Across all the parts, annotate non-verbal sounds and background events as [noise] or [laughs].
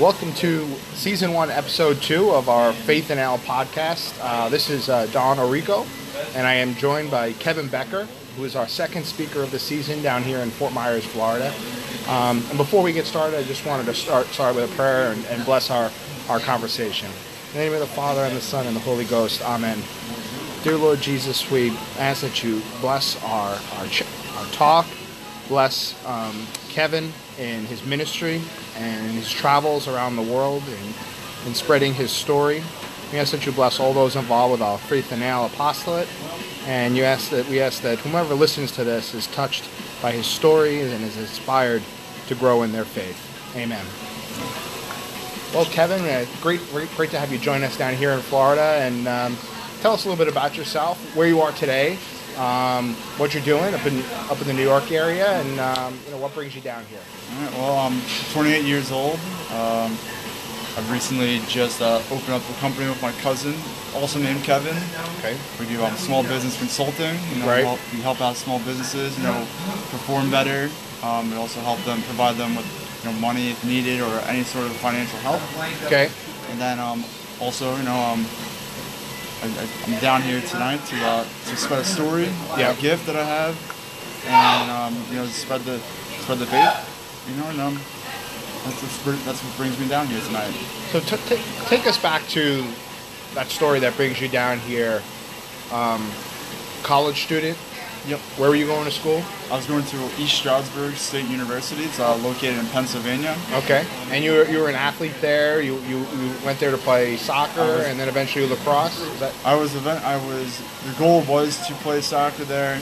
Welcome to season one, episode two of our Faith and Al podcast. Uh, this is uh, Don Orico, and I am joined by Kevin Becker, who is our second speaker of the season down here in Fort Myers, Florida. Um, and before we get started, I just wanted to start start with a prayer and, and bless our, our conversation. In the name of the Father and the Son and the Holy Ghost. Amen. Dear Lord Jesus, we ask that you bless our our, our talk, bless um, Kevin in his ministry and his travels around the world and, and spreading his story. We ask that you bless all those involved with our Faith and Now apostolate, and you ask that we ask that whomever listens to this is touched by his story and is inspired to grow in their faith. Amen. Well, Kevin, uh, great, great, great to have you join us down here in Florida, and um, tell us a little bit about yourself, where you are today, um, what you're doing up in up in the New York area, and um, you know what brings you down here. All right, well, I'm 28 years old. Um, I've recently just uh, opened up a company with my cousin, also named Kevin. Okay. We do um, small business consulting. You know, Right. help, we help out small businesses, you know, perform better. Um, we also help them, provide them with you know, money if needed or any sort of financial help. Okay. And then um, also, you know, um, I, I'm down here tonight to uh, to spread a story, Yeah. a gift that I have, and um, you know, spread the spread the faith. You know, and um, that's what's br- that's what brings me down here tonight. So t- t- take us back to that story that brings you down here. Um, college student. Yep. Where were you going to school? I was going to East Stroudsburg State University. It's uh, located in Pennsylvania. Okay. And you were, you were an athlete there. You, you, you went there to play soccer was- and then eventually lacrosse. That I was event. I was the goal was to play soccer there.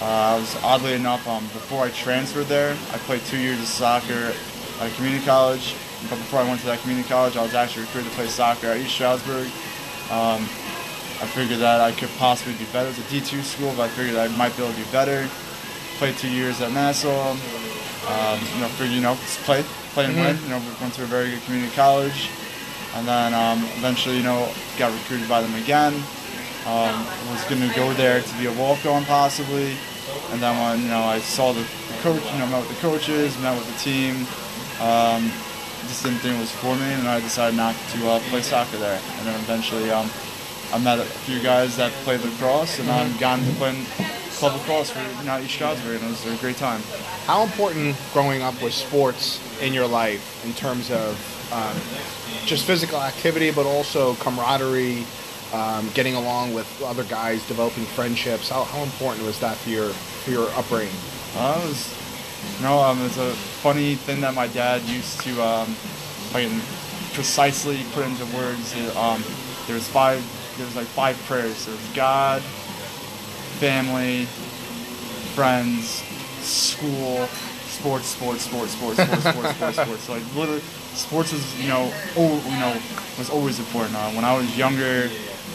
Uh, I was oddly enough um, before I transferred there. I played two years of soccer at a community college. But before I went to that community college, I was actually recruited to play soccer at East Stroudsburg. Um, I figured that I could possibly do better. It's a D2 school, but I figured I might be able to do better. Played two years at Nassau. Um, you know, figured you know, just play, play and win. You know, we went to a very good community college, and then um, eventually, you know, got recruited by them again. Um, was going to go there to be a walk-on possibly, and then when you know I saw the, the coach, you know, met with the coaches, met with the team. Um, just didn't think it was for me, and I decided not to uh, play soccer there. And then eventually, um, I met a few guys that played lacrosse, and I've gotten to play club lacrosse for know, East Stroudsburg, and it was a great time. how important growing up was sports in your life in terms of um, just physical activity, but also camaraderie, um, getting along with other guys, developing friendships. How, how important was that for your for your upbringing? Uh, it was, you know, um, it's a funny thing that my dad used to, um, if I can precisely put into words. Um, there's five, there's like five prayers. There's God, family, friends, school, sports, sports, sports, sports, sports, sports, sports, sports. [laughs] So like literally, sports is, you know, oh, you know, was always important. Uh, when I was younger,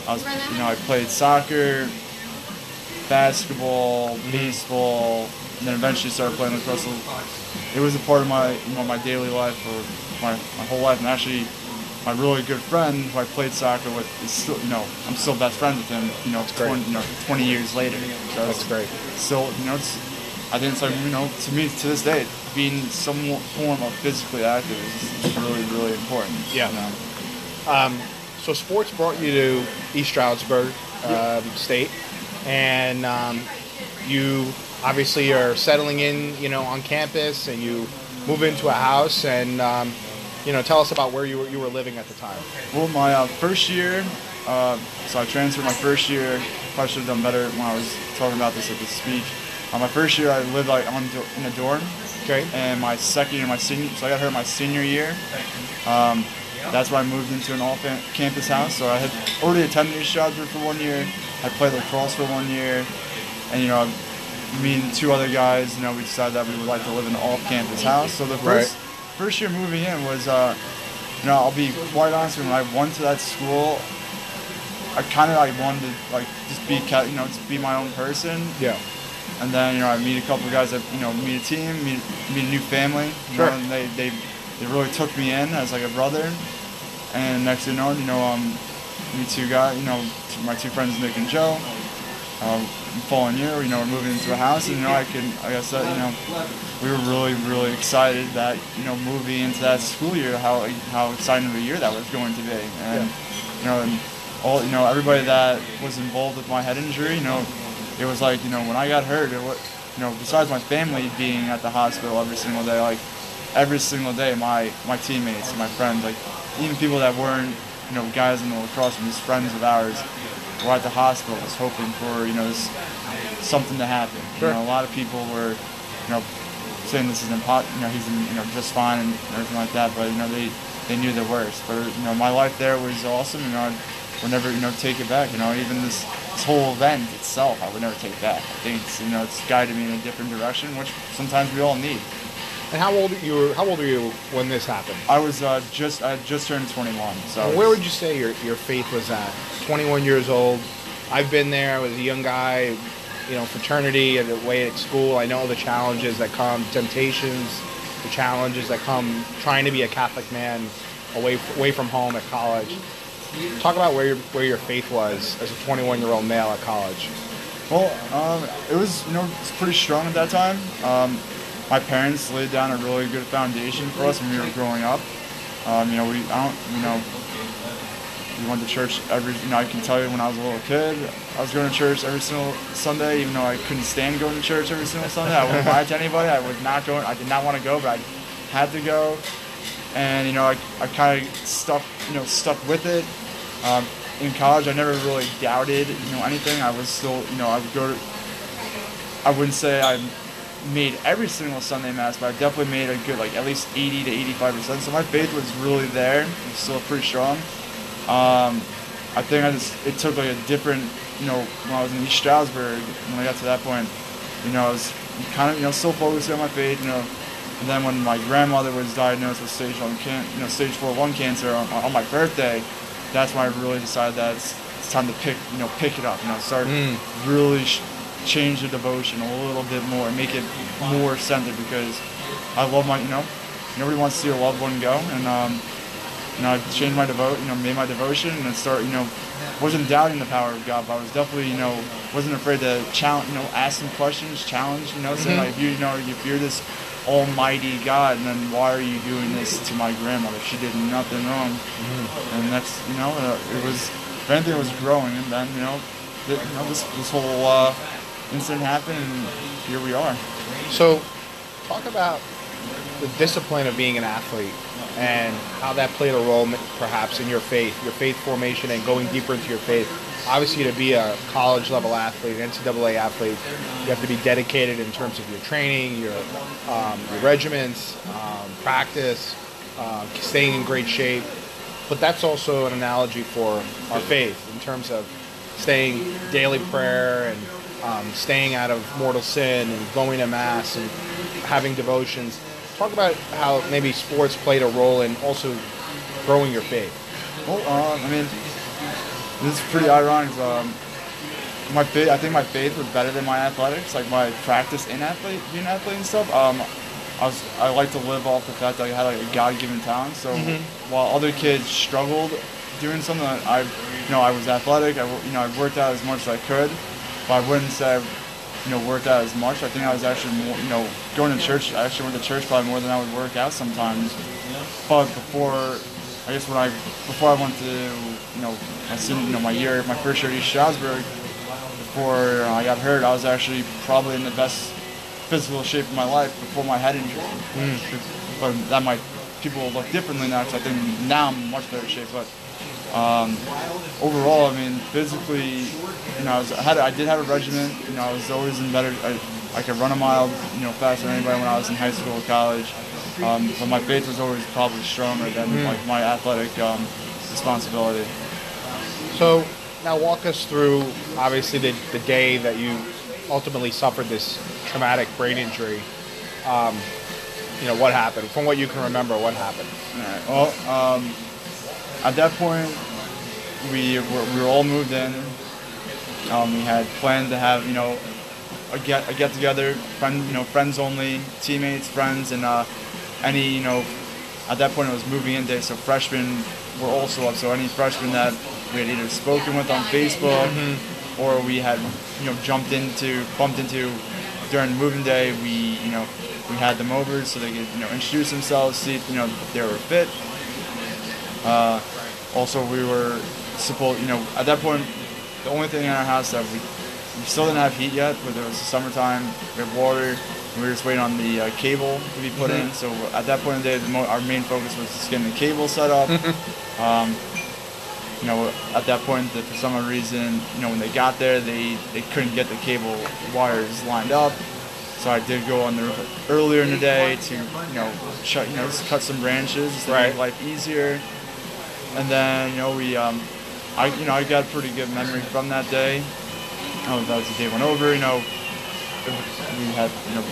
I was, you know, I played soccer, basketball, baseball, and then eventually started playing lacrosse. It was a part of my you know, my daily life for my, my whole life, and actually, my really good friend who I played soccer with is still you know I'm still best friends with him. You know, great. 20, you know, 20 years later. So That's great. Still, you know, it's I think it's like you know to me to this day being some form of physically active is really really important. Yeah. You know? Um, so sports brought you to East Stroudsburg um, State, and um, you obviously are settling in, you know, on campus, and you move into a house, and um, you know, tell us about where you were, you were living at the time. Well, my uh, first year, uh, so I transferred my first year. Probably should have done better when I was talking about this at the speech. Uh, my first year, I lived like on in a dorm, Okay. and my second year, my senior, so I got hurt my senior year. Um, that's when I moved into an all-campus house. So I had already attended East Stroudsburg for one year. I played lacrosse for one year, and you know, me and two other guys, you know, we decided that we would like to live in an off-campus house. So the Right. First year moving in was, uh, you know, I'll be quite honest. When I went to that school, I kind of like wanted to like just be, you know, just be my own person. Yeah. And then you know I meet a couple of guys that you know meet a team, meet, meet a new family. You Sure. know, and they, they they really took me in as like a brother. And next thing you know, you know um, meet two guys, you know, my two friends Nick and Joe. Um, year, you know, we're moving into a house, and you know, I can, like I said, you know, we were really, really excited that you know, moving into that school year, how how exciting of a year that was going to be, and you know, and all you know, everybody that was involved with my head injury, you know, it was like you know, when I got hurt, it was, you know, besides my family being at the hospital every single day, like every single day, my my teammates, my friends, like even people that weren't, you know, guys in the lacrosse, just friends of ours were at the hospital was hoping for you know this, something to happen. Sure. You know, a lot of people were you know saying this is impossible. You know, he's in, you know just fine and everything like that. But you know they they knew the worst. But you know my life there was awesome. You know I would never you know take it back. You know even this this whole event itself I would never take back. I think it's you know it's guided me in a different direction, which sometimes we all need. And how old you were? How old were you when this happened? I was uh, just I just turned 21. So And where would you say your, your faith was at? 21 years old. I've been there. I was a young guy, you know, fraternity and away at school. I know the challenges that come, temptations, the challenges that come trying to be a Catholic man away away from home at college. Talk about where your where your faith was as a 21 year old male at college. Well, um, it was you know it's pretty strong at that time. Um, my parents laid down a really good foundation for us when we were growing up. Um, you know, we I don't you know we went to church every you know I can tell you when I was a little kid I was going to church every single Sunday even though I couldn't stand going to church every single Sunday. I wouldn't lie to anybody. I was not going. I did not want to go, but I had to go. And you know I, I kind of stuck you know stuck with it. Um, in college, I never really doubted you know anything. I was still you know I would go to I wouldn't say I made every single Sunday mass, but I definitely made a good like at least 80 to 85 percent. So my faith was really there. It was still pretty strong. Um, I think I just it took like a different you know when I was in East Stroudsburg when I got to that point, you know I was kind of you know still focusing on my faith, you know. And then when my grandmother was diagnosed with stage one can you know stage four lung cancer on, on my birthday, that's when I really decided that it's, it's time to pick you know pick it up, you know start Mm. really sh- change the devotion a little bit more, make it more centered because I love my, you know, nobody wants to see a loved one go, and um, you know, I changed my devote, you know, made my devotion, and start, you know, wasn't doubting the power of God, but I was definitely, you know, wasn't afraid to challenge, you know, ask some questions, challenge, you know, saying Mhm. like, if you, you know, if you're this almighty God, and then why are you doing this to my grandmother? She did nothing wrong, and that's, you know, uh, it was, if anything, it was growing, and then, you know, th- you know this, this whole uh, incident happened, and here we are. So, talk about the discipline of being an athlete and how that played a role, perhaps, in your faith, your faith formation, and going deeper into your faith. Obviously, to be a college level athlete, NCAA athlete, you have to be dedicated in terms of your training, your um, your regiments, um, practice, uh, staying in great shape. But that's also an analogy for our faith in terms of staying daily prayer and um, staying out of mortal sin and going to mass and having devotions. Talk about how maybe sports played a role in also growing your faith. Well, um, I mean, this is pretty ironic. Um, my faith, I think my faith was better than my athletics, like my practice in athlete, being an athlete and stuff. Um, I was, I like to live off the fact that I had like a God-given talent. So while other kids struggled doing something, I, you know, I was athletic. I, you know, I worked out as much as I could, but I wouldn't say, I, you know, worked out as much. I think I was actually more, you know, going to church. I actually went to church probably more than I would work out sometimes. But before, I guess when I before I went to you know my sen- you know my year my first year at East Stroudsburg, before I got hurt, I was actually probably in the best physical shape of my life before my head injury. Mm. But that might people look differently now because I think now I'm in much better shape. But um, overall, I mean, physically, you know, I, was, I had I did have a regimen. You know, I was always in better. I, I could run a mile, you know, faster than anybody when I was in high school or college. Um, but my faith was always probably stronger than like my athletic um, responsibility. So now walk us through obviously the, the day that you ultimately suffered this traumatic brain injury. Um, you know what happened? From what you can remember, what happened? Alright, Well, um, at that point, we were, we were all moved in. Um, we had planned to have you know a get a get together, friend you know friends only, teammates, friends, and uh, any you know at that point it was moving in day, so freshmen were also up. So any freshmen that we had either spoken with on Facebook or we had you know jumped into bumped into during moving day. We you know we had them over so they could you know introduce themselves, see if you know if they were fit. Uh, also, we were supposed you know at that point the only thing in our house that we we still didn't have heat yet, but it was summertime. We had water. And we were just waiting on the uh, cable to be put in. So at that point in the day, the mo- our main focus was just getting the cable set up. um, you know, at that point, for some reason, you know, when they got there, they, they couldn't get the cable wires lined up. So I did go on the roof earlier in the day to, you know, shut, you know, cut some branches to Right. make life easier. And then, you know, we, um, I, you know, I got a pretty good memory from that day. Oh, that was the day went over. You know, we had, you know,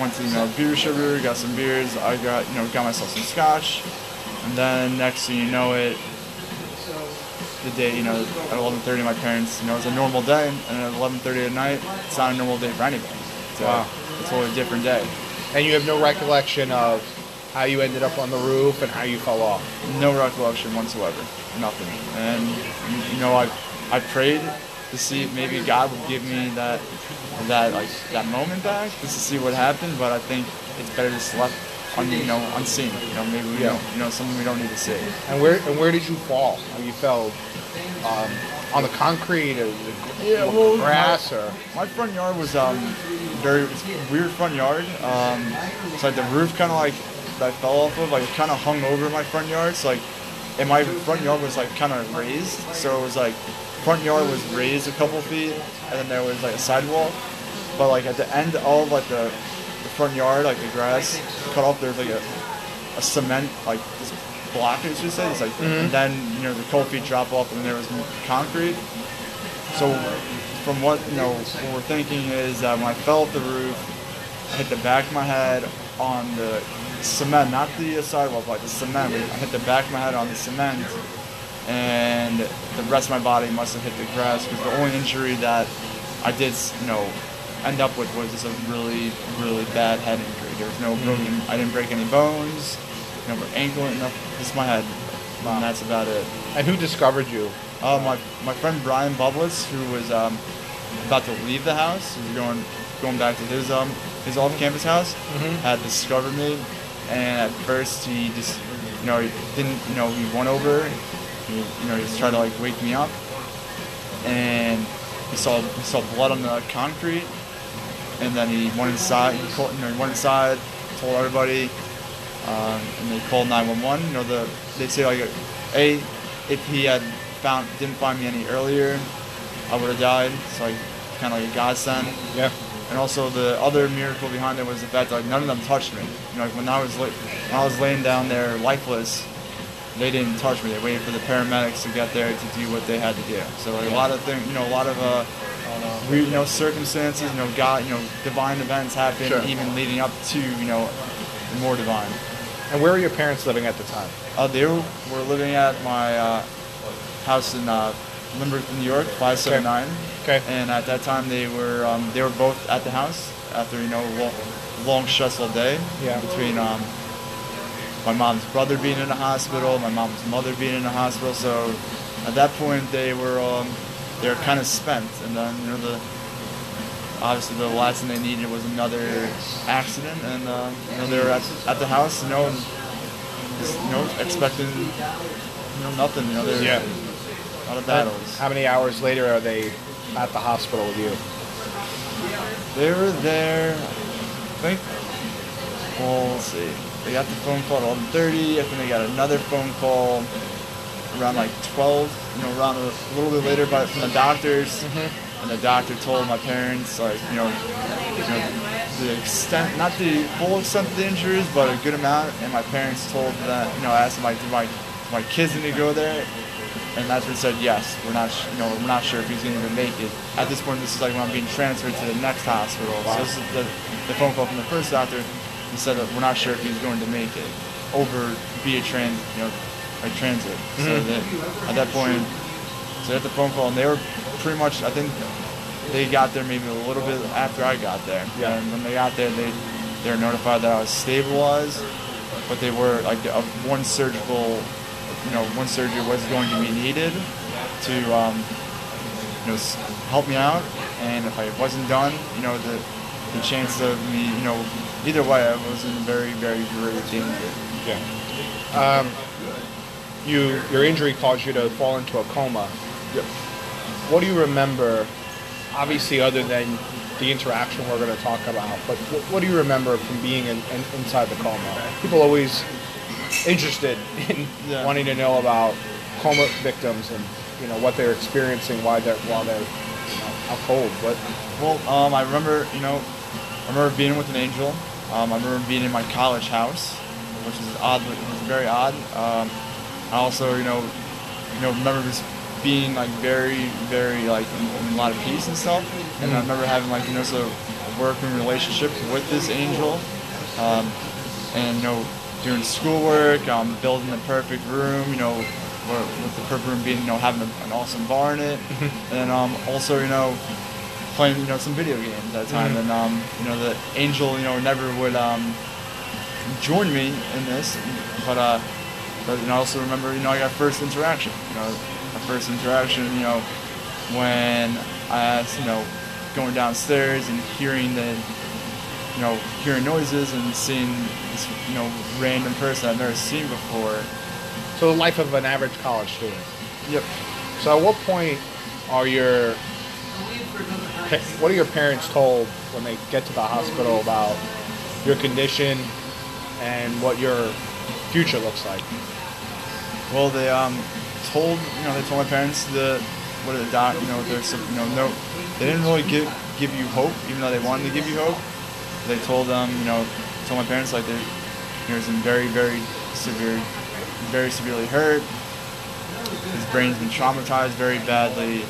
went to you know beer sugar, got some beers. I got, you know, got myself some scotch, and then next thing you know it, the day, you know, at 11:30, my parents, you know, it was a normal day, and at 11:30 at night, it's not a normal day for anybody. So Wow. it's a totally different day. And you have no recollection of how you ended up on the roof and how you fell off. No recollection whatsoever. Nothing. And you know, I I prayed to see if maybe God would give me that that like that moment back just to see what happened. But I think it's better just left un, you know unseen. You know, maybe we Yeah. don't you know something we don't need to see. And where and where did you fall? You fell um, on the concrete or the Yeah, well, grass or My front yard was um very weird front yard. Um, it's like the roof kind of like that I fell off of, like kind of hung over my front yard. So like, and my front yard was like kind of raised. So it was like front yard was raised a couple feet, and then there was like a sidewalk. But like at the end of like the, the front yard, like the grass cut off, there's like a, a cement like this block, as you say. It's like, mm-hmm. and then you know the cold feet drop off, and there was concrete. So from what you know, what we're thinking is that when I fell off the roof, hit the back of my head on the cement, not the sidewalk, but the cement. I hit the back of my head on the cement, and the rest of my body must have hit the grass. Because the only injury that I did, you know, end up with was just a really, really bad head injury. There was no broken. I didn't break any bones, no ankle, no, just my head. Wow. And that's about it. and who discovered you? Uh, my, my friend Brian Bublitz, who was um, about to leave the house, he was going going back to his um his off-campus house, had discovered me, and at first he just you know he didn't you know he went over, he, you know he just tried to like wake me up, and he saw he saw blood on the concrete, and then he went inside. He called, you know he went inside, told everybody, um, and they called 911. You know the they say like a if he had found didn't find me any earlier, I would have died. So like kind of like a godsend. Yeah. And also the other miracle behind it was the fact that like none of them touched me. You know, like when I was when I was laying down there lifeless, they didn't touch me. They waited for the paramedics to get there to do what they had to do. So like a lot of things, you know, a lot of uh, weird, you know, circumstances, you know, God, you know, divine events happen Sure. even leading up to you know more divine. And where were your parents living at the time? Uh, they were, were living at my uh, house in uh, Limerick, New York, 579. Okay. And at that time, they were um, they were both at the house after you know a long, long stressful day Yeah. between um, my mom's brother being in the hospital, my mom's mother being in the hospital. So at that point, they were um, they were kind of spent, and then you know the obviously the last thing they needed was another accident, and uh, you know they were at, at the house, you know, and just, you know expecting you know nothing, you know, there's Yeah. A lot of battles. How many hours later are they at the hospital with you? They were there, I think, well, let's see. They got the phone call at 11.30. I think they got another phone call around like 12, you know, around a, little bit later but from the doctors. Mm-hmm. And the doctor told my parents, like, you know, you know, the extent, not the full extent of the injuries, but a good amount. And my parents told that, you know, I asked them, like, do my, do my kids need to go there? And that's when said yes. We're not, sh- you know, we're not sure if he's going to make it. At this point, this is like when I'm being transferred to the next hospital. So this is the, the phone call from the first doctor. He said that we're not sure if he's going to make it over via trans, you know, like transit. So mm-hmm. that at that point, so they had the phone call, and they were pretty much. I think they got there maybe a little bit after I got there. Yeah. And when they got there, they they were notified that I was stabilized, but they were like a, one surgical, you know, one surgery was going to be needed to, um, you know, help me out, and if I wasn't done, you know, the the chance of me, you know, either way, I was in very, very, very danger. Yeah. Um, you your injury caused you to fall into a coma. Yep. What do you remember? Obviously, other than the interaction we're going to talk about, but what, what do you remember from being in, in, inside the coma? People always interested in Yeah. wanting to know about coma victims and you know what they're experiencing, why they're while they're you know, out cold. But Well, um, I remember, you know, I remember being with an angel. Um, I remember being in my college house, which is odd. It was very odd. Um, I also, you know, you know, remember just being like very, very like in, in a lot of peace and stuff. And I remember having like you know, so a working relationship with this angel, um, and you know, doing schoolwork, um, building the perfect room. You know, with the perfect room being you know having a, an awesome bar in it, and then um, also you know playing you know some video games at that time, and um, you know the angel you know never would um, join me in this, but uh, but you know I also remember you know I got first interaction, you know my first interaction you know when I asked you know going downstairs and hearing the you know hearing noises and seeing this you know random person I've never seen before. so the life of an average college student. Yep. So at what point are your what are your parents told when they get to the hospital about your condition and what your future looks like? Well, they um told you know they told my parents the what are the doc you know there's some you know no they didn't really give give you hope even though they wanted to give you hope. They told them you know told my parents like they he was in very very severe very severely hurt. His brain's been traumatized very badly.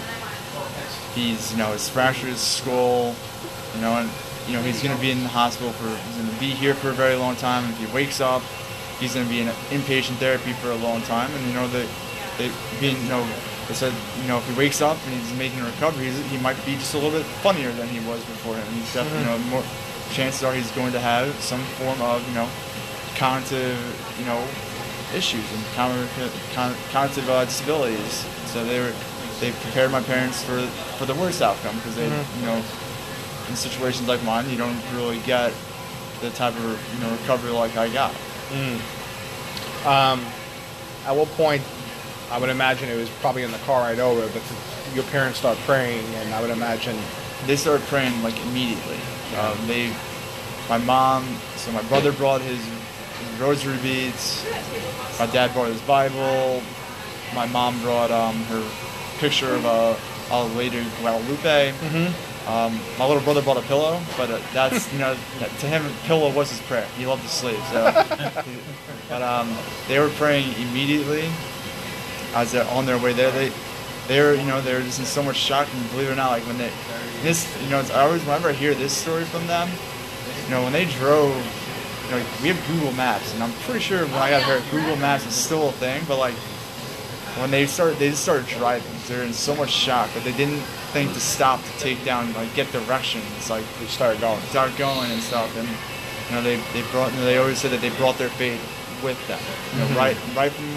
He's you know he's fractured his skull. You know and you know he's gonna be in the hospital for he's gonna be here for a very long time. If he wakes up, he's going to be in inpatient therapy for a long time. And you know that they being you know they said you know if he wakes up and he's making a recovery, he might be just a little bit funnier than he was before. And he's definitely you know more chances are he's going to have some form of you know cognitive you know issues and cognitive, uh, disabilities. So they were they prepared my parents for for the worst outcome because they you know in situations like mine you don't really get the type of you know recovery like I got. Um, at what point? I would imagine it was probably in the car ride over, but your parents start praying, and I would imagine they started praying like immediately. Um, they, my mom, so my brother brought his, his rosary beads. My dad brought his Bible. My mom brought um, her picture of uh, Our Lady Guadalupe. Um, my little brother brought a pillow, but uh, that's you know to him pillow was his prayer. He loved to sleep. So, [laughs] but um, they were praying immediately as they're on their way there. They they were you know they were just in so much shock and believe it or not like when they this you know it's, I always whenever I hear this story from them, you know when they drove. You know, we have Google Maps, and I'm pretty sure when I got here Google Maps is still a thing. But like, when they started they just started driving they're in so much shock that they didn't think to stop to take down like get directions like they started going. start going and stuff and you know they they brought you know, they always said that they brought their faith with them you know mm-hmm. right right from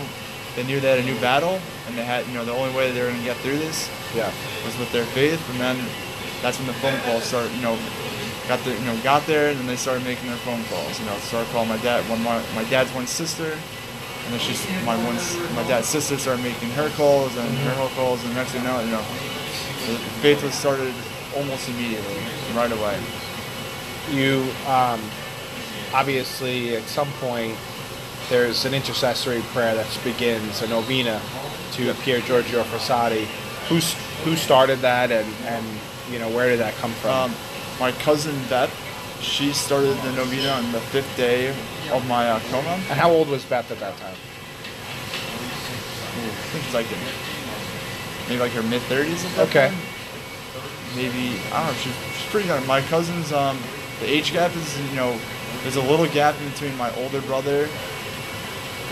they knew they had a new battle they had you know the only way they were going to get through this Yeah. was with their faith and then that's when the phone calls started you know got there you know got there and then they started making their phone calls you know started calling my dad one my, my dad's one sister and then she's my one my dad's sister started making her calls and her calls and next thing you know you know the faith was started almost immediately right away You um, obviously at some point there's an intercessory prayer that begins a novena to Pier Giorgio Frassati. Who's who started that, and and you know where did that come from? Um, my cousin Beth, she started the novena on the fifth day of my uh, coma. and how old was Beth at that time? Ooh, I think it's like in, maybe like her mid thirties Okay. time. Maybe I don't know. She's, she's pretty young. My cousins, um, the age gap is you know, there's a little gap in between my older brother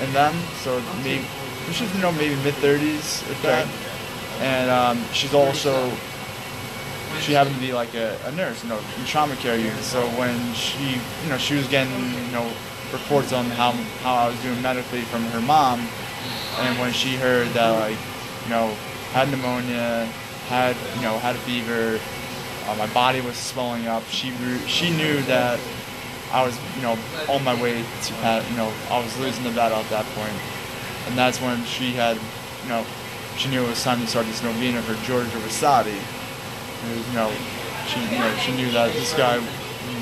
and them. So maybe she's you know maybe mid thirties if that. And um, she's also she happened to be like a, a nurse, you know, in trauma care unit. So when she, you know, she was getting, you know, reports on how how I was doing medically from her mom, and when she heard that, like, you know, had pneumonia, had you know had a fever. Uh, my body was swelling up. She re- she knew that I was you know on my way to you know I was losing the battle at that point, and that's when she had you know she knew it was time to start this novena for Giorgio Frassati. Was, you know she you know she knew that this guy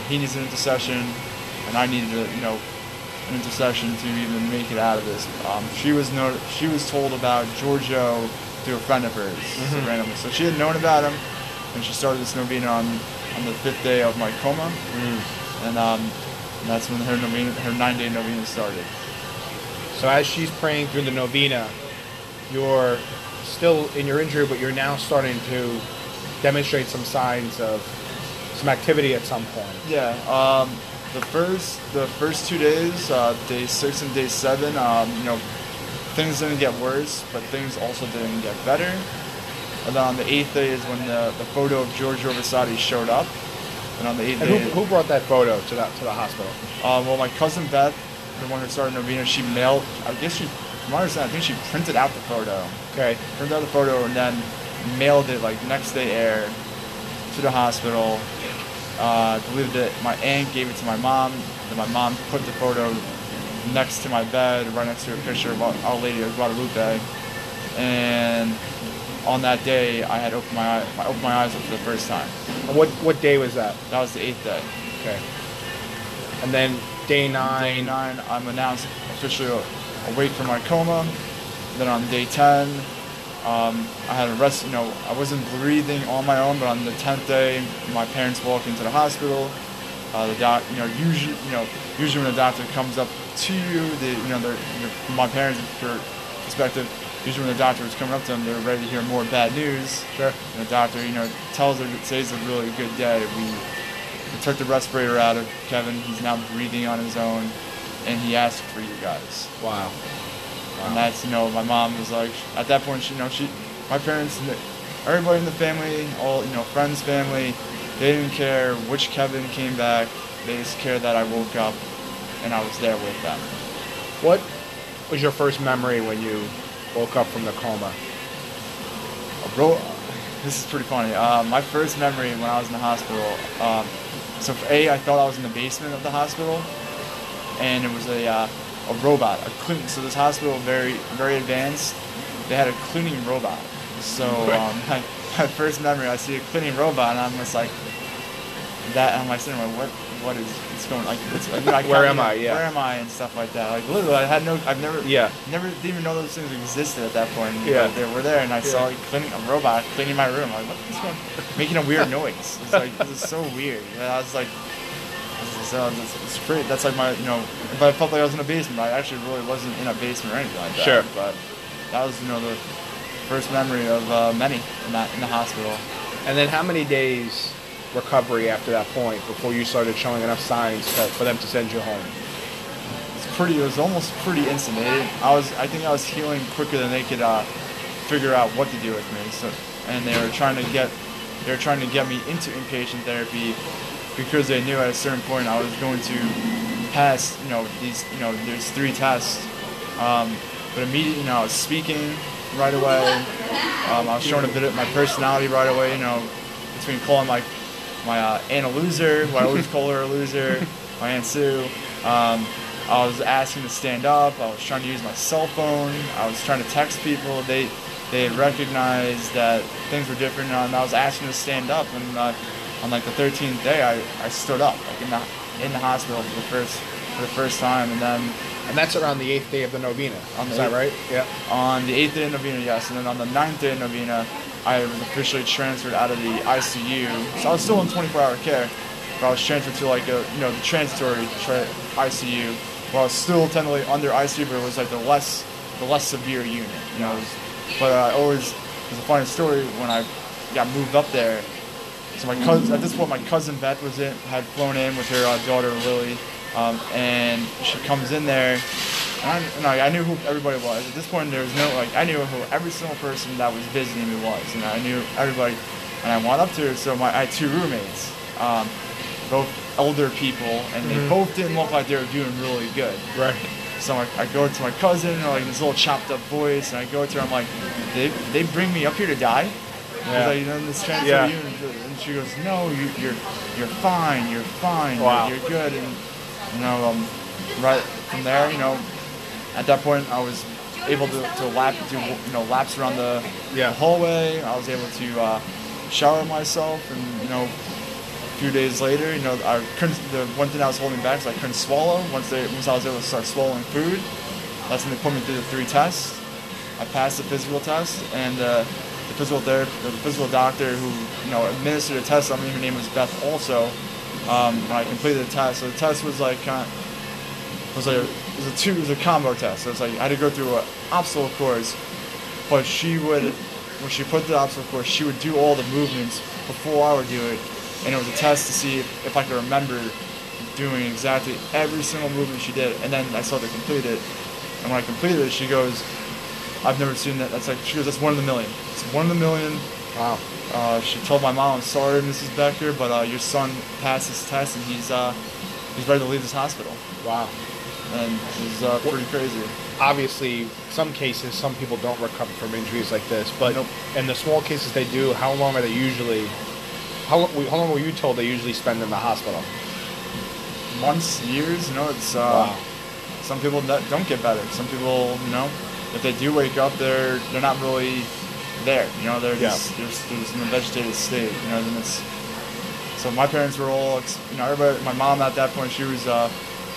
he needs an intercession, and I needed a, you know an intercession to even make it out of this. Um, she was no, she was told about Giorgio through a friend of hers Mhm. randomly, so she had known about him, and she started this novena on on the fifth day of my coma, and um, and that's when her novena, her nine day novena started. So as she's praying through the novena, you're still in your injury, but you're now starting to demonstrate some signs of some activity at some point. Yeah. Um, the first the first two days, uh, day six and day seven, um, you know, things didn't get worse, but things also didn't get better. And then on the eighth day is when the, the photo of Giorgio Frassati showed up. And on the eighth And day, who, who brought that photo to the, to the hospital? um, well, my cousin Beth, the one who started Novena, she mailed. I guess she, from my understanding, I think she printed out the photo, Okay. printed out the photo, and then mailed it like next day air to the hospital. Uh, I believe that my aunt gave it to my mom. Then my mom put the photo next to my bed, right next to a picture of Our Lady of Guadalupe. And on that day, I had opened my eye, I opened my eyes up for the first time. And what what day was that? That was the eighth day. Okay. And then day nine. Day nine, I'm announced officially awake from my coma. Then on day ten, um, I had a rest. You know, I wasn't breathing on my own, but on the tenth day, my parents walked into the hospital. Uh, the doc, you know, usually, you know, usually when a doctor comes up to you, the, you know, they're, from my parents' perspective, usually when the doctor was coming up to them, they're ready to hear more bad news. Sure. And the doctor, you know, tells her today's a really good day. We, we took the respirator out of Kevin. He's now breathing on his own, and he asked for you guys. Wow. And that's, you know, my mom was like, at that point, she, you know, she, my parents, everybody in the family, all, you know, friends, family, they didn't care which Kevin came back. They just cared that I woke up and I was there with them. What was your first memory when you woke up from the coma? Bro, this is pretty funny. Uh, my first memory when I was in the hospital. Um, so for A, I thought I was in the basement of the hospital, and it was a uh, a robot, a clean. So this hospital very very advanced. They had a cleaning robot. So [laughs] um, [laughs] my, my first memory, I see a cleaning robot, and I'm just like that. I'm like sitting there, what what is it's going like? What's, I, I Where am I? Yeah. Where am I and stuff like that. Like literally, I had no. I've never. Yeah. Never didn't even know those things existed at that point. Yeah. But they were there, and I saw like, cleaning a robot cleaning my room. I'm like, what is going? Making a weird noise. It's like this is so weird. And I was like, this is, so, it's, it's great. That's like my, you know, if I felt like I was in a basement, I actually really wasn't in a basement or anything like that. Sure. But that was, you know, the first memory of uh, many in that in the hospital. And then how many days recovery after that point before you started showing enough signs to, for them to send you home? It's pretty. It was almost pretty instant. I was. I think I was healing quicker than they could uh, figure out what to do with me. So, and they were trying to get. They were trying to get me into inpatient therapy because they knew at a certain point I was going to pass. You know these. You know there's three tests. Um, but immediately, you know, I was speaking right away. Um, I was showing a bit of my personality right away. You know, between calling my my uh, aunt a loser, who I always call her a loser, [laughs] my aunt Sue. Um, I was asking to stand up. I was trying to use my cell phone. I was trying to text people. They they recognized that things were different, and I was asking to stand up. And uh, on like the 13th day, I, I stood up like in the in the hospital for the first for the first time, and then And that's around the eighth day of the novena. On the Is that right? Yeah. on the eighth day of novena, yes, and then on the ninth day of novena, I was officially transferred out of the ICU. So I was still in 24-hour care, but I was transferred to like a you know the transitory tra- ICU, where I was still technically under ICU, but it was like the less the less severe unit. You know, was, but I always there's a funny story when I got moved up there. So my cousin, at this point, my cousin Beth was in, had flown in with her uh, daughter Lily, um, and she comes in there, and I, I, I knew who everybody was. At this point, there was no like I knew who every single person that was visiting me was, and I knew everybody. And I went up to her. So my I had two roommates, um, both elder people, and they Mhm. both didn't look like they were doing really good. Right. So I, I go to my cousin, and, like this little chopped up voice, and I go to her. I'm like, they they bring me up here to die. Yeah. Like, you know, this transfer Yeah. you, and she goes, no, you, you're you're fine, you're fine, you're- Wow. you're, good, and you know, um, right from there, you know, at that point, I was able to, to lap, do you know, laps around the, Yeah. the hallway. I was able to uh, shower myself, and you know, a few days later, you know, I couldn't. The one thing I was holding back is I couldn't swallow. Once they, once I was able to start swallowing food, that's when they put me through the three tests. I passed the physical test, and uh, the physical therapist, the physical doctor who you know administered the test. I mean, her name was Beth. Also, um, when I completed the test, so the test was like kind of, was like a, it was a two, it was a combo test. So it's like I had to go through an obstacle course, but she would, when she put the obstacle course, she would do all the movements before I would do it, and it was a test to see if, if I could remember doing exactly every single movement she did, and then I had to complete it. And when I completed it, she goes, "I've never seen that. That's like she goes, that's one in a million. It's one in a million. Wow. Uh, she told my mom, "I'm sorry, Mrs. Becker, but uh, your son passed his test and he's uh, he's ready to leave this hospital." Wow. And it was uh, pretty crazy. Obviously, some cases, some people don't recover from injuries like this, but Nope. in the small cases they do, how long are they usually? How, how long were you told they usually spend in the hospital? Months, years, you know, it's uh, Wow. some people don't get better. Some people, you know, if they do wake up, they're they're not really there. You know, they're Yeah. just just- they're just in a vegetative state. You know, and it's so my parents were all, you know, everybody. My mom at that point, she was uh,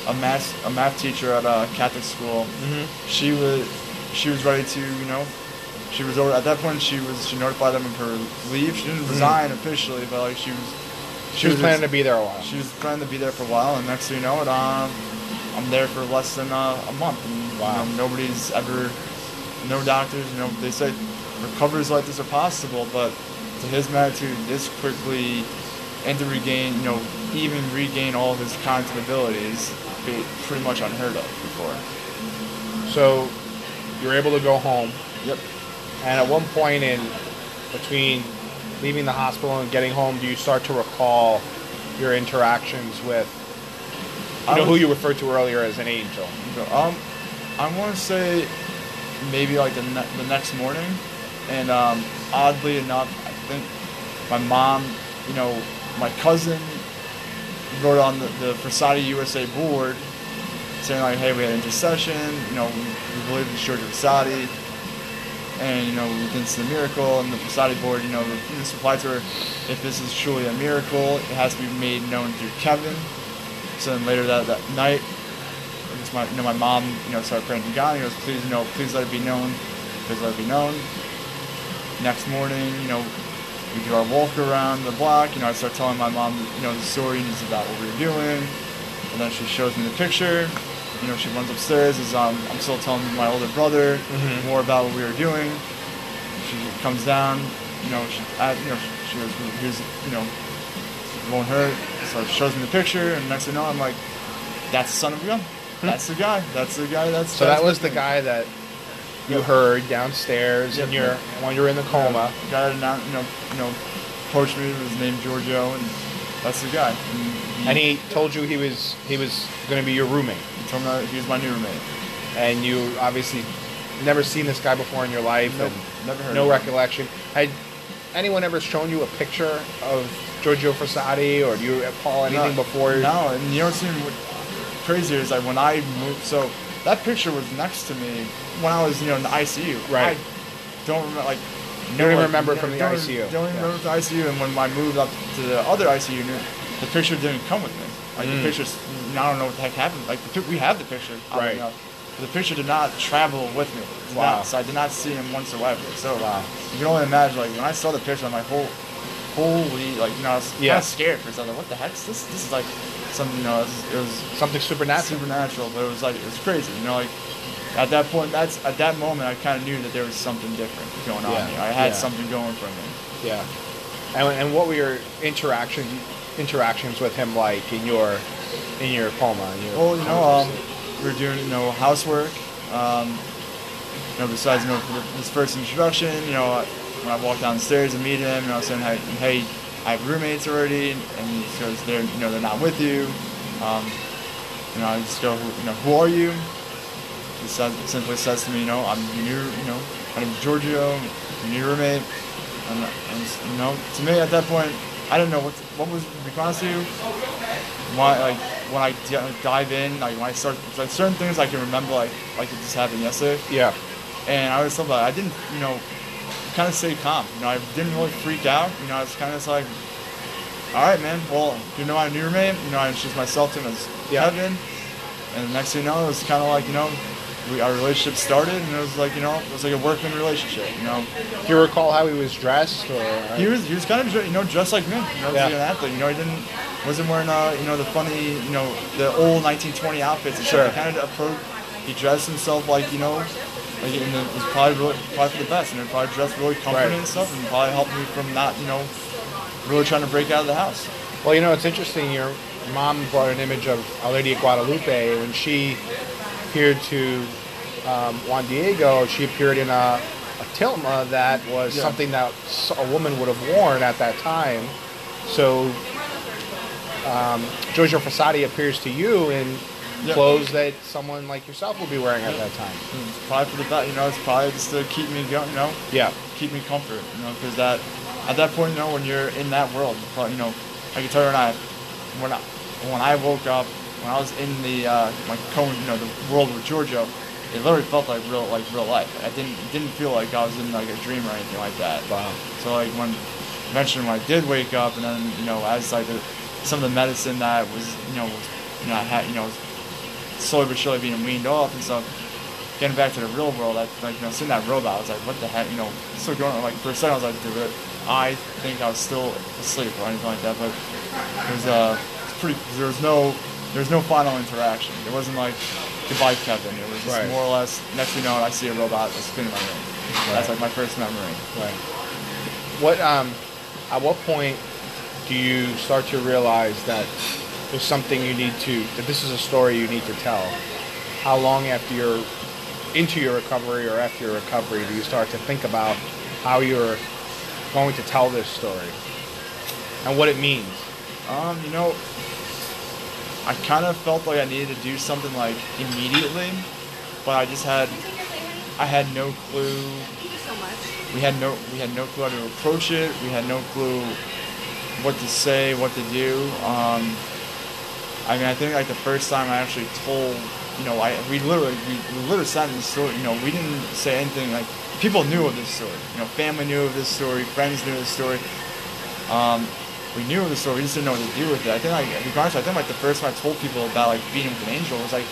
a math a math teacher at a Catholic school. Mm-hmm. She was she was ready to, you know, she was over at that point. She was she notified them of her leave. She didn't resign officially, but like she was Mm-hmm. She was planning to be there a while. she was planning to be there for a while, and next thing you know it, um, I'm there for less than uh, a month. And, Wow. You know, nobody's ever, no doctors. You know, they say recoveries like this are possible, but to his magnitude, this quickly, and to regain, you know, even regain all his cognitive abilities, be pretty much unheard of before. So you're able to go home, Yep. and at one point in between leaving the hospital and getting home, do you start to recall your interactions with you I know who you referred to earlier as an angel? Um, I want to say maybe like the, ne- the next morning, and um, oddly enough, I think my mom, you know, my cousin wrote on the, the USA board saying like, hey, we had intercession, you know, we, we believe in George Frassati, and you know, we think a miracle, and the Frassati board, you know, this reply to her, if this is truly a miracle, it has to be made known through Kevin. So then later that, that night, my, you know, my mom, you know, started praying to God. He goes, please, you know, please let it be known. Please let it be known. Next morning, you know, we do our walk around the block. You know, I start telling my mom, you know, the story is about what we were doing. And then she shows me the picture. You know, she runs upstairs as um, I'm still telling my older brother Mhm. more about what we were doing. She comes down. You know, she, I, you know, she goes, here's, you know, it won't hurt. So she shows me the picture, and next thing you know, I'm like, that's the son of a gun. That's the guy. That's the guy. That's So that was the guy that you Yep. heard downstairs Yep. and you're when you're in the coma. The guy announced, you know, you know, approached me was named Giorgio, and that's the guy. And he, And he told you he was he was going to be your roommate, he told me that he was my new roommate. and you obviously never seen this guy before in your life, Nope, and never heard no him. recollection. Had anyone ever shown you a picture of Giorgio Frassati, or do you recall anything no, before? No, and you know what's even crazier is like when I moved. So that picture was next to me when I was, you know, in the ICU. Right. I don't remember like. Don't even like, remember from the don't, ICU. Don't even Yeah. remember from the ICU. And when I moved up to the other ICU unit, the picture didn't come with me. Like Mm. the pictures, I don't know what the heck happened. Like the, we have the picture, Right. enough. But the picture did not travel with me. Wow. not- so I did not see him whatsoever. So Wow. you can only imagine, like when I saw the picture, I'm like, whole, holy, like you know, I was Yeah. kind of scared for a second. What the heck? This this is like something, you know, it was, it was Something supernatural. supernatural, but it was like it was crazy. You know, like at that point, that's at that moment, I kind of knew that there was something different going on Yeah, here. I had yeah. something going for me. Yeah. And, and what were your interaction interactions with him like in your in your coma? In your Well, you know, um, we were doing you know housework. Um, you know, besides you know for the- his first introduction, you know, when I walked downstairs and meet him, you know, saying, hey, hey, I have roommates already, and he goes, they're you know they're not with you. Um, you know, I just go, you know, who are you? He says, simply says to me, you know, I'm your new, you know, my name's Giorgio, your new roommate. And, and you know, to me at that point, I didn't know what what was. To be honest with you, why like when I d- dive in, like when I start, like certain things I can remember, like like it just happened yesterday. Yeah. And I was something I didn't, you know, kind of stay calm. You know, I didn't really freak out. You know, I was kind of like, all right, man. Well, you know, my new roommate. You know, I introduced myself to him as Yeah. Kevin. And the next thing you know, it was kind of like, you know, we, our relationship started, and it was like, you know, it was like a workman relationship. You know, Do you recall how he was dressed? Or he was he was kind of you know dressed like me. You know, Yeah. like an athlete. You know, he didn't wasn't wearing uh you know the funny you know the old 1920 outfits. And Sure. He kind of approached. He dressed himself like you know. Like in the, it was probably really, probably for the best, and it probably dressed really comforting Right. and stuff, and probably helped me from not, you know, really trying to break out of the house. Well, you know, it's interesting. Your mom brought an image of Our Lady of Guadalupe when she appeared to um, Juan Diego. She appeared in a, a tilma that was Yeah. something that a woman would have worn at that time. So, um, Giorgio Frassati appears to you in Yeah. clothes that someone like yourself would be wearing at that time. It's probably for the best, you know. It's probably just to keep me going, you know, Yeah. keep me comfort, you know, because that at that point, you know, when you're in that world, you know, I can tell you when I when I when I woke up, when I was in the uh, my cone, you know, the world with Giorgio, it literally felt like real like real life. I didn't it didn't feel like I was in like a dream or anything like that. Wow. So like when eventually when I did wake up, and then you know as like the, some of the medicine that was you know was, you know I had you know slowly but surely being weaned off and stuff. Getting back to the real world, I like you know seeing that robot, I was like, what the heck, you know, still going like for a second I was like, dude, I think I was still asleep or anything like that, but it was uh pretty. There was no there was no final interaction. It wasn't like goodbye Kevin. It was just Right. more or less. Next thing you know, I see a robot that's spinning my room. That's like my first memory. Right. What um, at what point do you start to realize that there's something you need to that this is a story you need to tell? How long after you're into your recovery or after your recovery do you start to think about how you're going to tell this story and what it means? Um, you know, I kind of felt like I needed to do something like immediately, but I just had, I had no clue. We had no, we had no clue how to approach it. We had no clue what to say, what to do. Um, I mean, I think like the first time I actually told, you know, I we literally we, we literally sat in the story. You know, we didn't say anything like people knew of this story. You know, family knew of this story, friends knew of this story. Um, we knew of the story, we just didn't know what to do with it. I think like to be honest, I think like the first time I told people about like being with an angel was like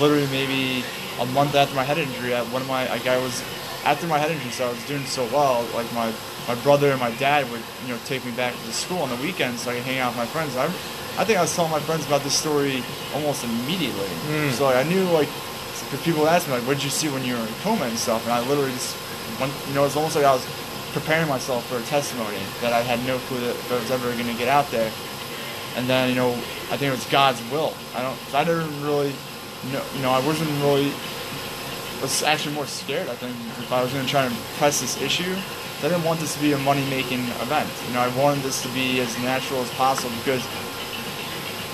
literally maybe a month after my head injury. At one of my like I was after my head injury, so I was doing so well. Like my my brother and my dad would you know take me back to school on the weekends so I could hang out with my friends. I I think I was telling my friends about this story almost immediately. Mm. So like, I knew like because people asked me like, what did you see when you were in coma and stuff, and I literally just when, you know it's almost like I was preparing myself for a testimony that I had no clue that, that was ever going to get out there. And then you know I think it was God's will. I don't I didn't really know you know I wasn't really I was actually more scared. I think if I was going to try and press this issue, I didn't want this to be a money making event. You know I wanted this to be as natural as possible because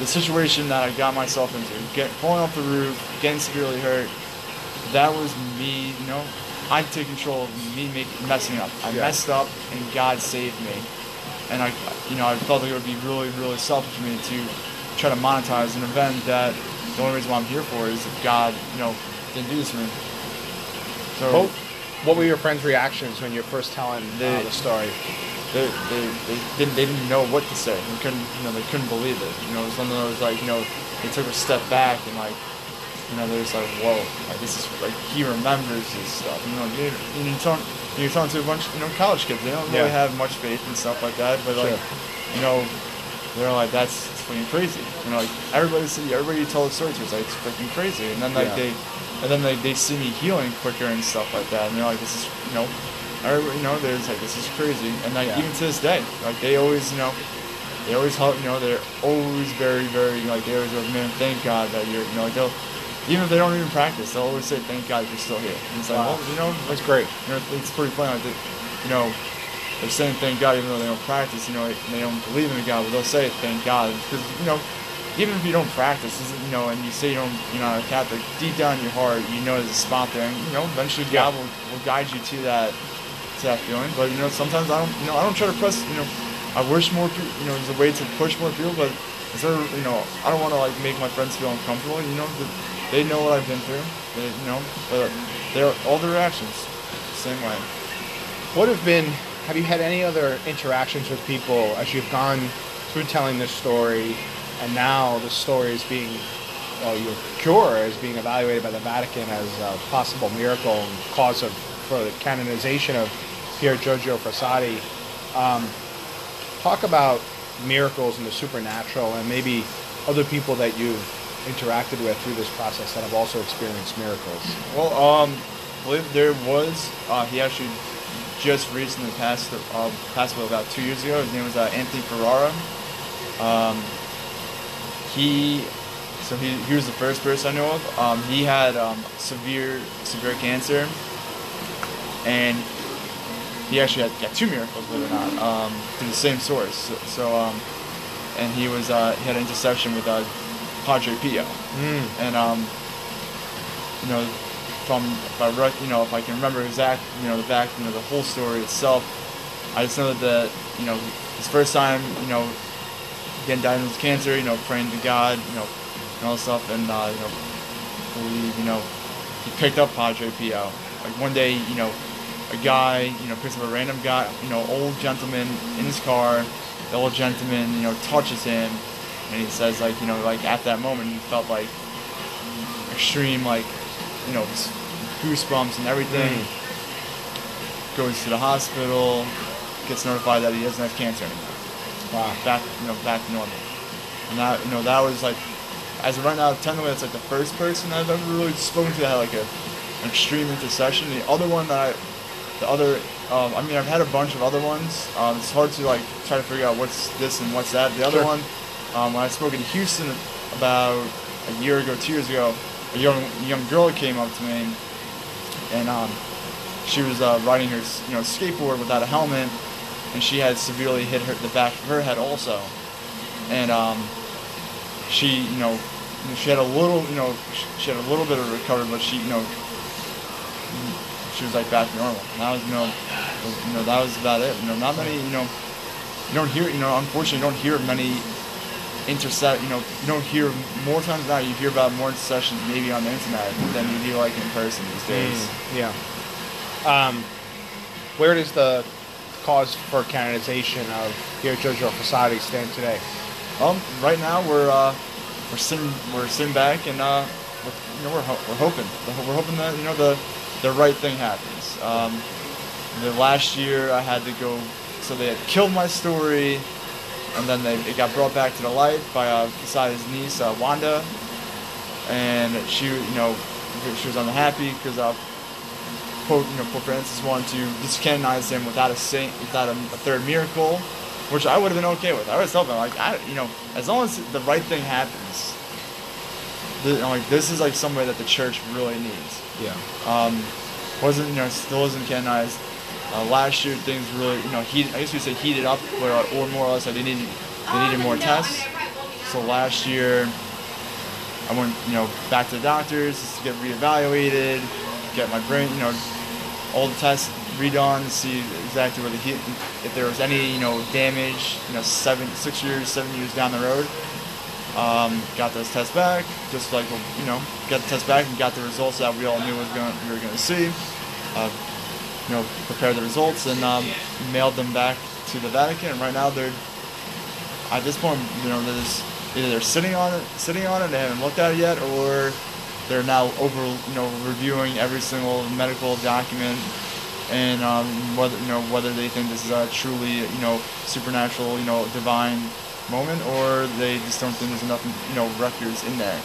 the situation that I got myself into, get falling off the roof, getting severely hurt, that was me, you know, I took control of me make, messing up. I Yeah. messed up and God saved me. And I, you know, I felt like it would be really, really selfish of me to try to monetize an event that the only reason why I'm here for is if God, you know, didn't do this for me. So What, what were your friends' reactions when you're first telling uh, the story? They, they, they didn't they didn't know what to say. They couldn't you know they couldn't believe it. You know, it was one of those like you know they took a step back and like you know they're just like whoa like this is like he remembers this stuff. You know you you you're talking you're talking to a bunch you know college kids. They don't really Yeah. have much faith and stuff like that. But like Sure. you know they're like that's it's freaking crazy. You know like everybody see everybody you tell the story to is like it's freaking crazy. And then like Yeah. they and then they, they see me healing quicker and stuff like that. And they're like this is you know everybody, you know, there's like this is crazy, and like Yeah. even to this day, like they always, you know, they always help, you know, they're always very, very like they always go, man, thank God that you're, you know, like they'll, even if they don't even practice, they'll always say, thank God you're still here. And it's like, Wow. well, you know, That's great. you know, it's pretty funny, like, that, you know, they're saying thank God even though they don't practice, you know, they don't believe in God, but they'll say thank God because you know. Even if you don't practice, you know, and you say you don't, you're not a Catholic, deep down in your heart, you know there's a spot there, and you know, eventually. God will, will guide you to that that feeling. But you know, sometimes I don't, you know, I don't try to press. You know, I wish more, people, you know, there's a way to push more people, but instead of, you know, I don't want to like make my friends feel uncomfortable. You know, they know what I've been through. They, you know, but they're all their reactions, same way. What have been? Have you had any other interactions with people as you've gone through telling this story, and now the story is being, well, your cure is being evaluated by the Vatican as a possible miracle and cause of for the canonization of Pier Giorgio Frassati. Um, talk about miracles and the supernatural, and maybe other people that you've interacted with through this process that have also experienced miracles. Well, um, I believe there was. Uh, he actually just recently passed uh, passed away about two years ago. His name was uh, Anthony Ferrara. Um, he so he, he was the first person I know of. Um, he had um, severe severe cancer, and he actually had yeah, two miracles, believe it or not, um, through the same source. So, so um, and he was uh, he had an intercession with uh, Padre Pio, Mm. and um, you know, from if I rec- you know if I can remember exact you know the back you know the whole story itself, I just know that you know his first time you know getting diagnosed with cancer, you know praying to God, you know, and all this stuff, and uh, you know believe you know he picked up Padre Pio. Like one day, you know, a guy, you know, picks up a random guy, you know, old gentleman in his car. The old gentleman, you know, touches him, and he says, like, you know, like at that moment, he felt like extreme, like, you know, goosebumps and everything. Mm. Goes to the hospital, gets notified that he doesn't have cancer anymore. Wow. Back, you know, back to normal. And that, you know, that was like, as of right now, technically, it's like the first person I've ever really spoken to that had like a, an extreme intercession. The other one that I, the other, um, I mean, I've had a bunch of other ones. Um, it's hard to like try to figure out what's this and what's that. The other Sure. one, um, when I spoke in Houston about a year ago, two years ago, a young young girl came up to me, and um, she was uh, riding her you know skateboard without a helmet, and she had severely hit her the back of her head also, and um, she you know she had a little you know she had a little bit of recovery, but she you know she was like back to normal. And that was you know was- you know that was about it. You know not many you know you don't hear you know unfortunately you don't hear many intercept you know you don't hear more times than not you hear about more intercessions maybe on the internet than you do like in person these days. Mm, yeah. Um, where does the cause for canonization of Pier Giorgio Frassati stand today? Um, right now we're uh, we're sitting we're sitting back and uh, we're, you know we're, ho- we're hoping we're hoping that you know the the right thing happens. Um, the last year I had to go, so they had killed my story, and then they it got brought back to the light by uh, Frassati's niece uh, Wanda, and she you know she was unhappy because uh, Pope you know Pope Francis wanted to discanonize him without a saint without a, a third miracle, which I would have been okay with. I would have told like I you know as long as the right thing happens, the, like this is like somewhere that the church really needs. Yeah. Um, wasn't you know still wasn't canonized. Uh, last year things really you know heat I guess to say heated up or, or more or less like they needed they needed more tests. So last year I went you know back to the doctors just to get reevaluated, get my brain you know all the tests redone to see exactly where the heat if there was any you know damage you know seven six years seven years down the road. Um, got those tests back, just like you know, got the test back and got the results that we all knew was going we were going to see. Uh, you know, prepared the results and um, mailed them back to the Vatican. And right now they're at this point, you know, either they're sitting on it, sitting on it, they haven't looked at it yet, or they're now over, you know, reviewing every single medical document and um, whether you know whether they think this is a truly you know supernatural, you know, divine moment, or they just don't think there's enough you know records in there.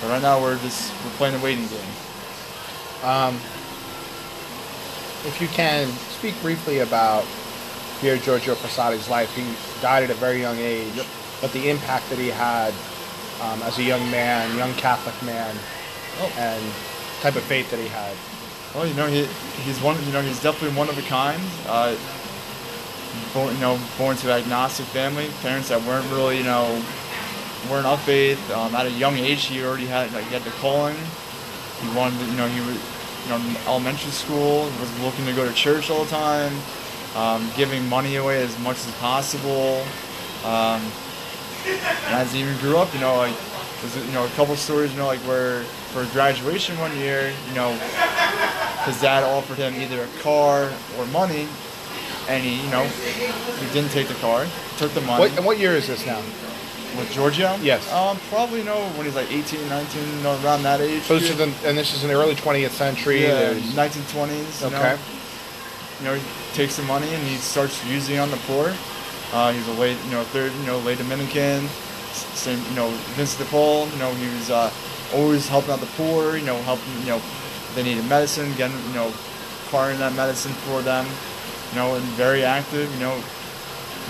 But right now we're just we're playing a waiting game. Um, if you can speak briefly about Pier Giorgio Frassati's life, he died at a very young age, Yep. but the impact that he had um, as a young man, young Catholic man, Oh. and type of faith that he had. Well, you know, he he's one. You know, he's definitely one of a kind. Uh, born, you know, born to an agnostic family, parents that weren't really, you know, weren't of faith. Um, at a young age, he already had like he had the calling. He wanted, to, you know, he was you know elementary school, was looking to go to church all the time, um, giving money away as much as possible. Um, and as he even grew up, you know, like there's you know a couple stories, you know, like where for graduation one year, you know, his dad offered him either a car or money, and he, you know, he didn't take the car, took the money. What, and what year is this now? With Giorgio? Yes. Um, probably, you know, when he's like 18, 19, you know, around that age. So this is the, and this is in the early 20th century. yeah, There's- 1920s. You Okay. Know, you know, he takes the money and he starts using it on the poor. Uh, he's a late, you know, third, you know, late Dominican. Same, you know, Vincent de Paul. You know, he was uh, always helping out the poor. You know, helping, you know, they needed medicine, getting, you know, acquiring that medicine for them. You know, and very active. You know,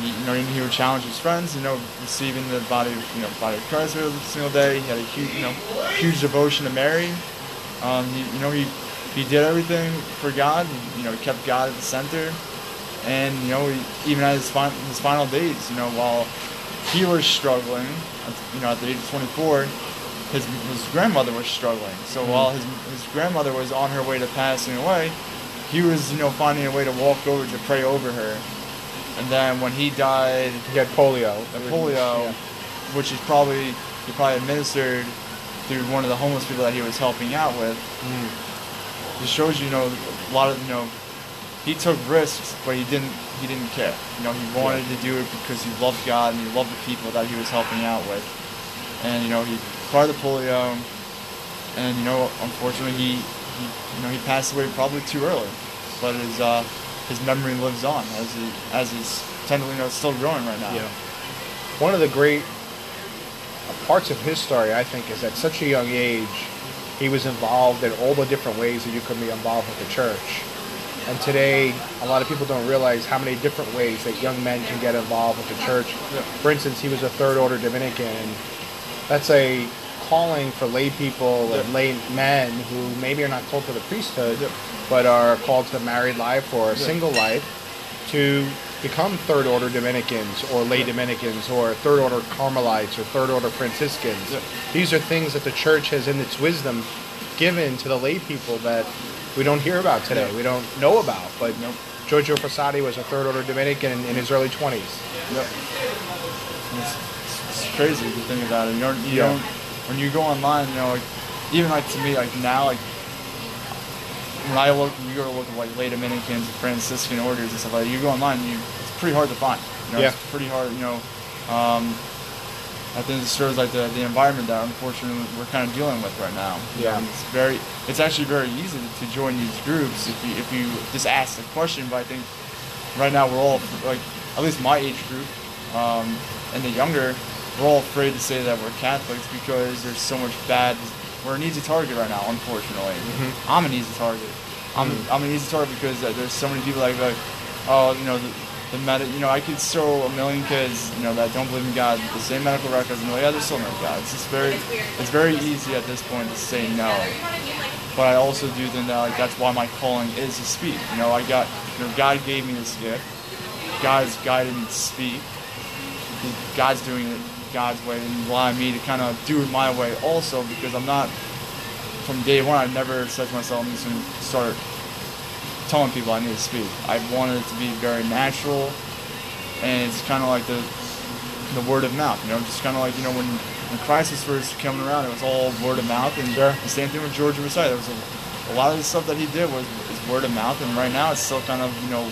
he, you know, he would challenge his friends. You know, receiving the body, of, you know, body of Christ every single day. He had a huge, you know, huge devotion to Mary. Um, he, you know, he he did everything for God. and, You know, he kept God at the center. And you know, he, even at his, fin- his final days, you know, while he was struggling, you know, at the age of 24, his his grandmother was struggling. So while his his grandmother was on her way to passing away, he was, you know, finding a way to walk over to pray over her. And then when he died, he had polio. the polio, Yeah. which is probably he probably administered through one of the homeless people that he was helping out with. Hmm. It shows you, you know, a lot of you know, he took risks, but he didn't he didn't care. You know, he wanted to do it because he loved God and he loved the people that he was helping out with. And you know, he acquired the polio, and you know, unfortunately, he, he you know he passed away probably too early. But his uh, his memory lives on as he as he's technically you know still growing right now. Yeah. One of the great parts of his story, I think, is at such a young age, he was involved in all the different ways that you could be involved with the church. And today, a lot of people don't realize how many different ways that young men can get involved with the church. Yeah. For instance, he was a third order Dominican. and That's a calling for lay people and lay men who maybe are not called to the priesthood, but are called to the married life or a single life to become third order Dominicans or lay Dominicans or third order Carmelites or third order Franciscans. These are things that the church has, in its wisdom, given to the lay people that we don't hear about today. We don't know about. But Nope. Giorgio Frassati was a third order Dominican in, in his early 20s. Yep. It's, it's crazy to think about it. You don't, you Yeah. don't, when you go online, you know, like, even like to me, like now, like when I look, you go to look at like lay Dominicans and Franciscan orders and stuff like that. You go online, you it's pretty hard to find. You know, Yeah. it's pretty hard. You know, um, I think it shows like the, the environment that unfortunately we're kind of dealing with right now. Yeah. and it's very, it's actually very easy to, to join these groups if you if you just ask the question. But I think right now we're all like at least my age group um, and the younger we're all afraid to say that we're catholics because there's so much bad we're an easy target right now unfortunately. I'm an easy target. I'm, I'm an easy target because uh, there's so many people like, like oh you know the, the med- you know i could show a million kids you know that don't believe in god the same medical records and they're like yeah there's still no god. It's just very it's very easy at this point to say no. But I also do think that like that's why my calling is to speak. You know, I got you know God gave me this gift. God's guided me to speak. God's doing it God's way and allowing me to kind of do it my way also because I'm not from day one. I never said to myself I'm just going to start telling people I need to speak. I wanted it to be very natural, and it's kind of like the the word of mouth. You know, just kind of like you know when when Christ was first coming around, it was all word of mouth, and the same thing with Giorgio Frassati. There was a, a lot of the stuff that he did was is word of mouth, and right now it's still kind of you know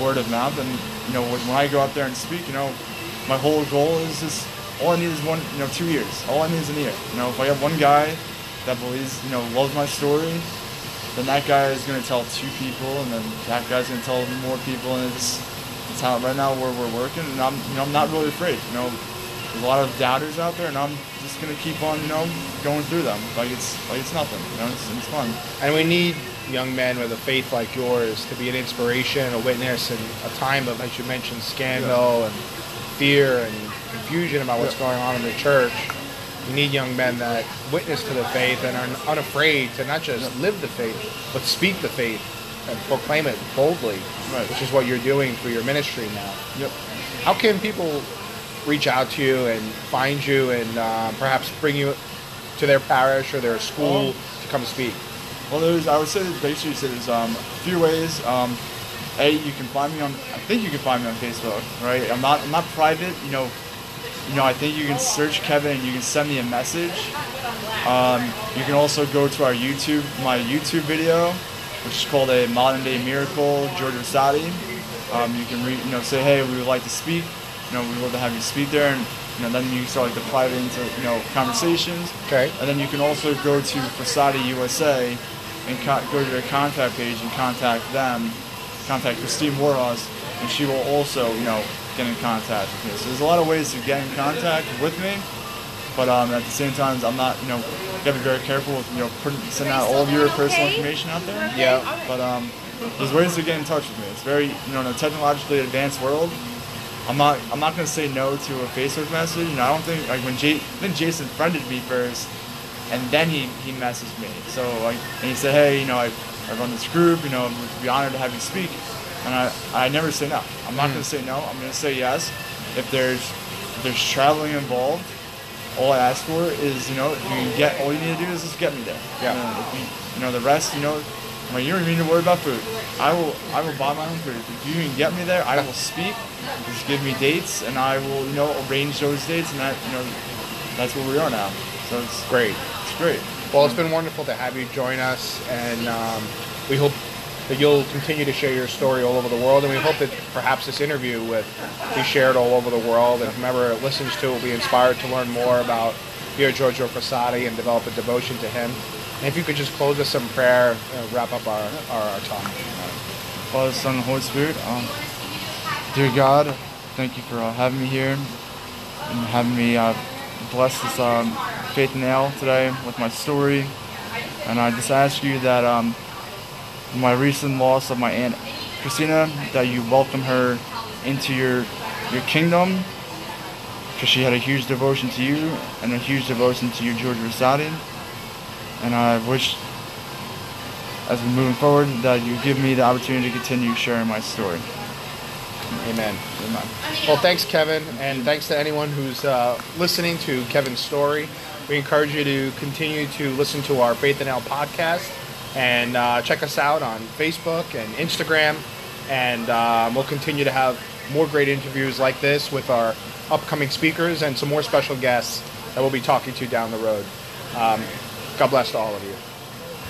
word of mouth. And you know when I go out there and speak, you know my whole goal is just all I need is one you know two years. All I need is an year. You know if I have one guy that believes you know loves my story, then that guy is going to tell two people, and then that guy's going to tell more people, and it's it's how right now where we're working, and I'm you know I'm not really afraid. You know, there's a lot of doubters out there, and I'm just going to keep on you know going through them like it's like it's nothing. You know, it's, it's fun. And we need young men with a faith like yours to be an inspiration, a witness in a time of, as you mentioned, scandal and fear and confusion about what's going on in the church. We need young men that witness to the faith and are unafraid to not just live the faith, but speak the faith and proclaim it boldly, Right. which is what you're doing through your ministry now. Yep. How can people reach out to you and find you and uh, perhaps bring you to their parish or their school Um, to come speak? Well, there's I would say basically there's um, a few ways. Um, a, you can find me on. I think you can find me on Facebook, right? I'm not. I'm not private. You know. You know. I think you can search Kevin and you can send me a message. Um, you can also go to our YouTube, my YouTube video, which is called a Modern Day Miracle, Giorgio Frassati. Um, you can re, you know say, hey, we would like to speak. You know, we would love to have you speak there, and you know then you start like the private into you know conversations. Okay. And then you can also go to Frassati USA and co- go to their contact page and contact them, contact Christine Wohar, and she will also, you know, get in contact with me. So there's a lot of ways to get in contact with me, but um, at the same time, I'm not, you know, you gotta be very careful with, you know, putting, sending out all of your personal information out there. Yeah. But um, there's ways to get in touch with me. It's very, you know, in a technologically advanced world. I'm not, I'm not gonna say no to a Facebook message. You know, I don't think like when Jay, I think Jason friended me first, and then he, he messaged me. So like, and he said, hey, you know, I, I run this group. You know, would be honored to have you speak. And I, I never say no. I'm not hmm. gonna say no. I'm gonna say yes. If there's, if there's traveling involved, all I ask for is, you know, if you can get, all you need to do is just get me there. Yeah. You know, if you, you know, the rest, you know, I mean, you don't even need to worry about food. I will, I will buy my own food. If you can get me there, I will speak. Just give me dates, and I will, you know, arrange those dates, and that, you know, that's where we are now. So it's, Great. it's great. Well, it's been wonderful to have you join us, and um, we hope that you'll continue to share your story all over the world. And we hope that perhaps this interview will be shared all over the world, and whomever listens to it will be inspired to learn more about Pier Giorgio Frassati and develop a devotion to him. And if you could just close us in prayer, uh, wrap up our, our, our talk. Father, Son, and Holy Spirit. Um, dear God, thank you for uh, having me here and having me uh, bless this um, Faith Nail today with my story. And I just ask you that um, my recent loss of my aunt Christina, that you welcome her into your your kingdom, because she had a huge devotion to you and a huge devotion to you, Giorgio Frassati. And I wish as we're moving forward, that you give me the opportunity to continue sharing my story. Amen. Amen. Well, thanks, Kevin, and thanks to anyone who's uh, listening to Kevin's story. We encourage you to continue to listen to our Faith and L podcast and uh, check us out on Facebook and Instagram. And um, we'll continue to have more great interviews like this with our upcoming speakers and some more special guests that we'll be talking to down the road. Um, God bless to all of you.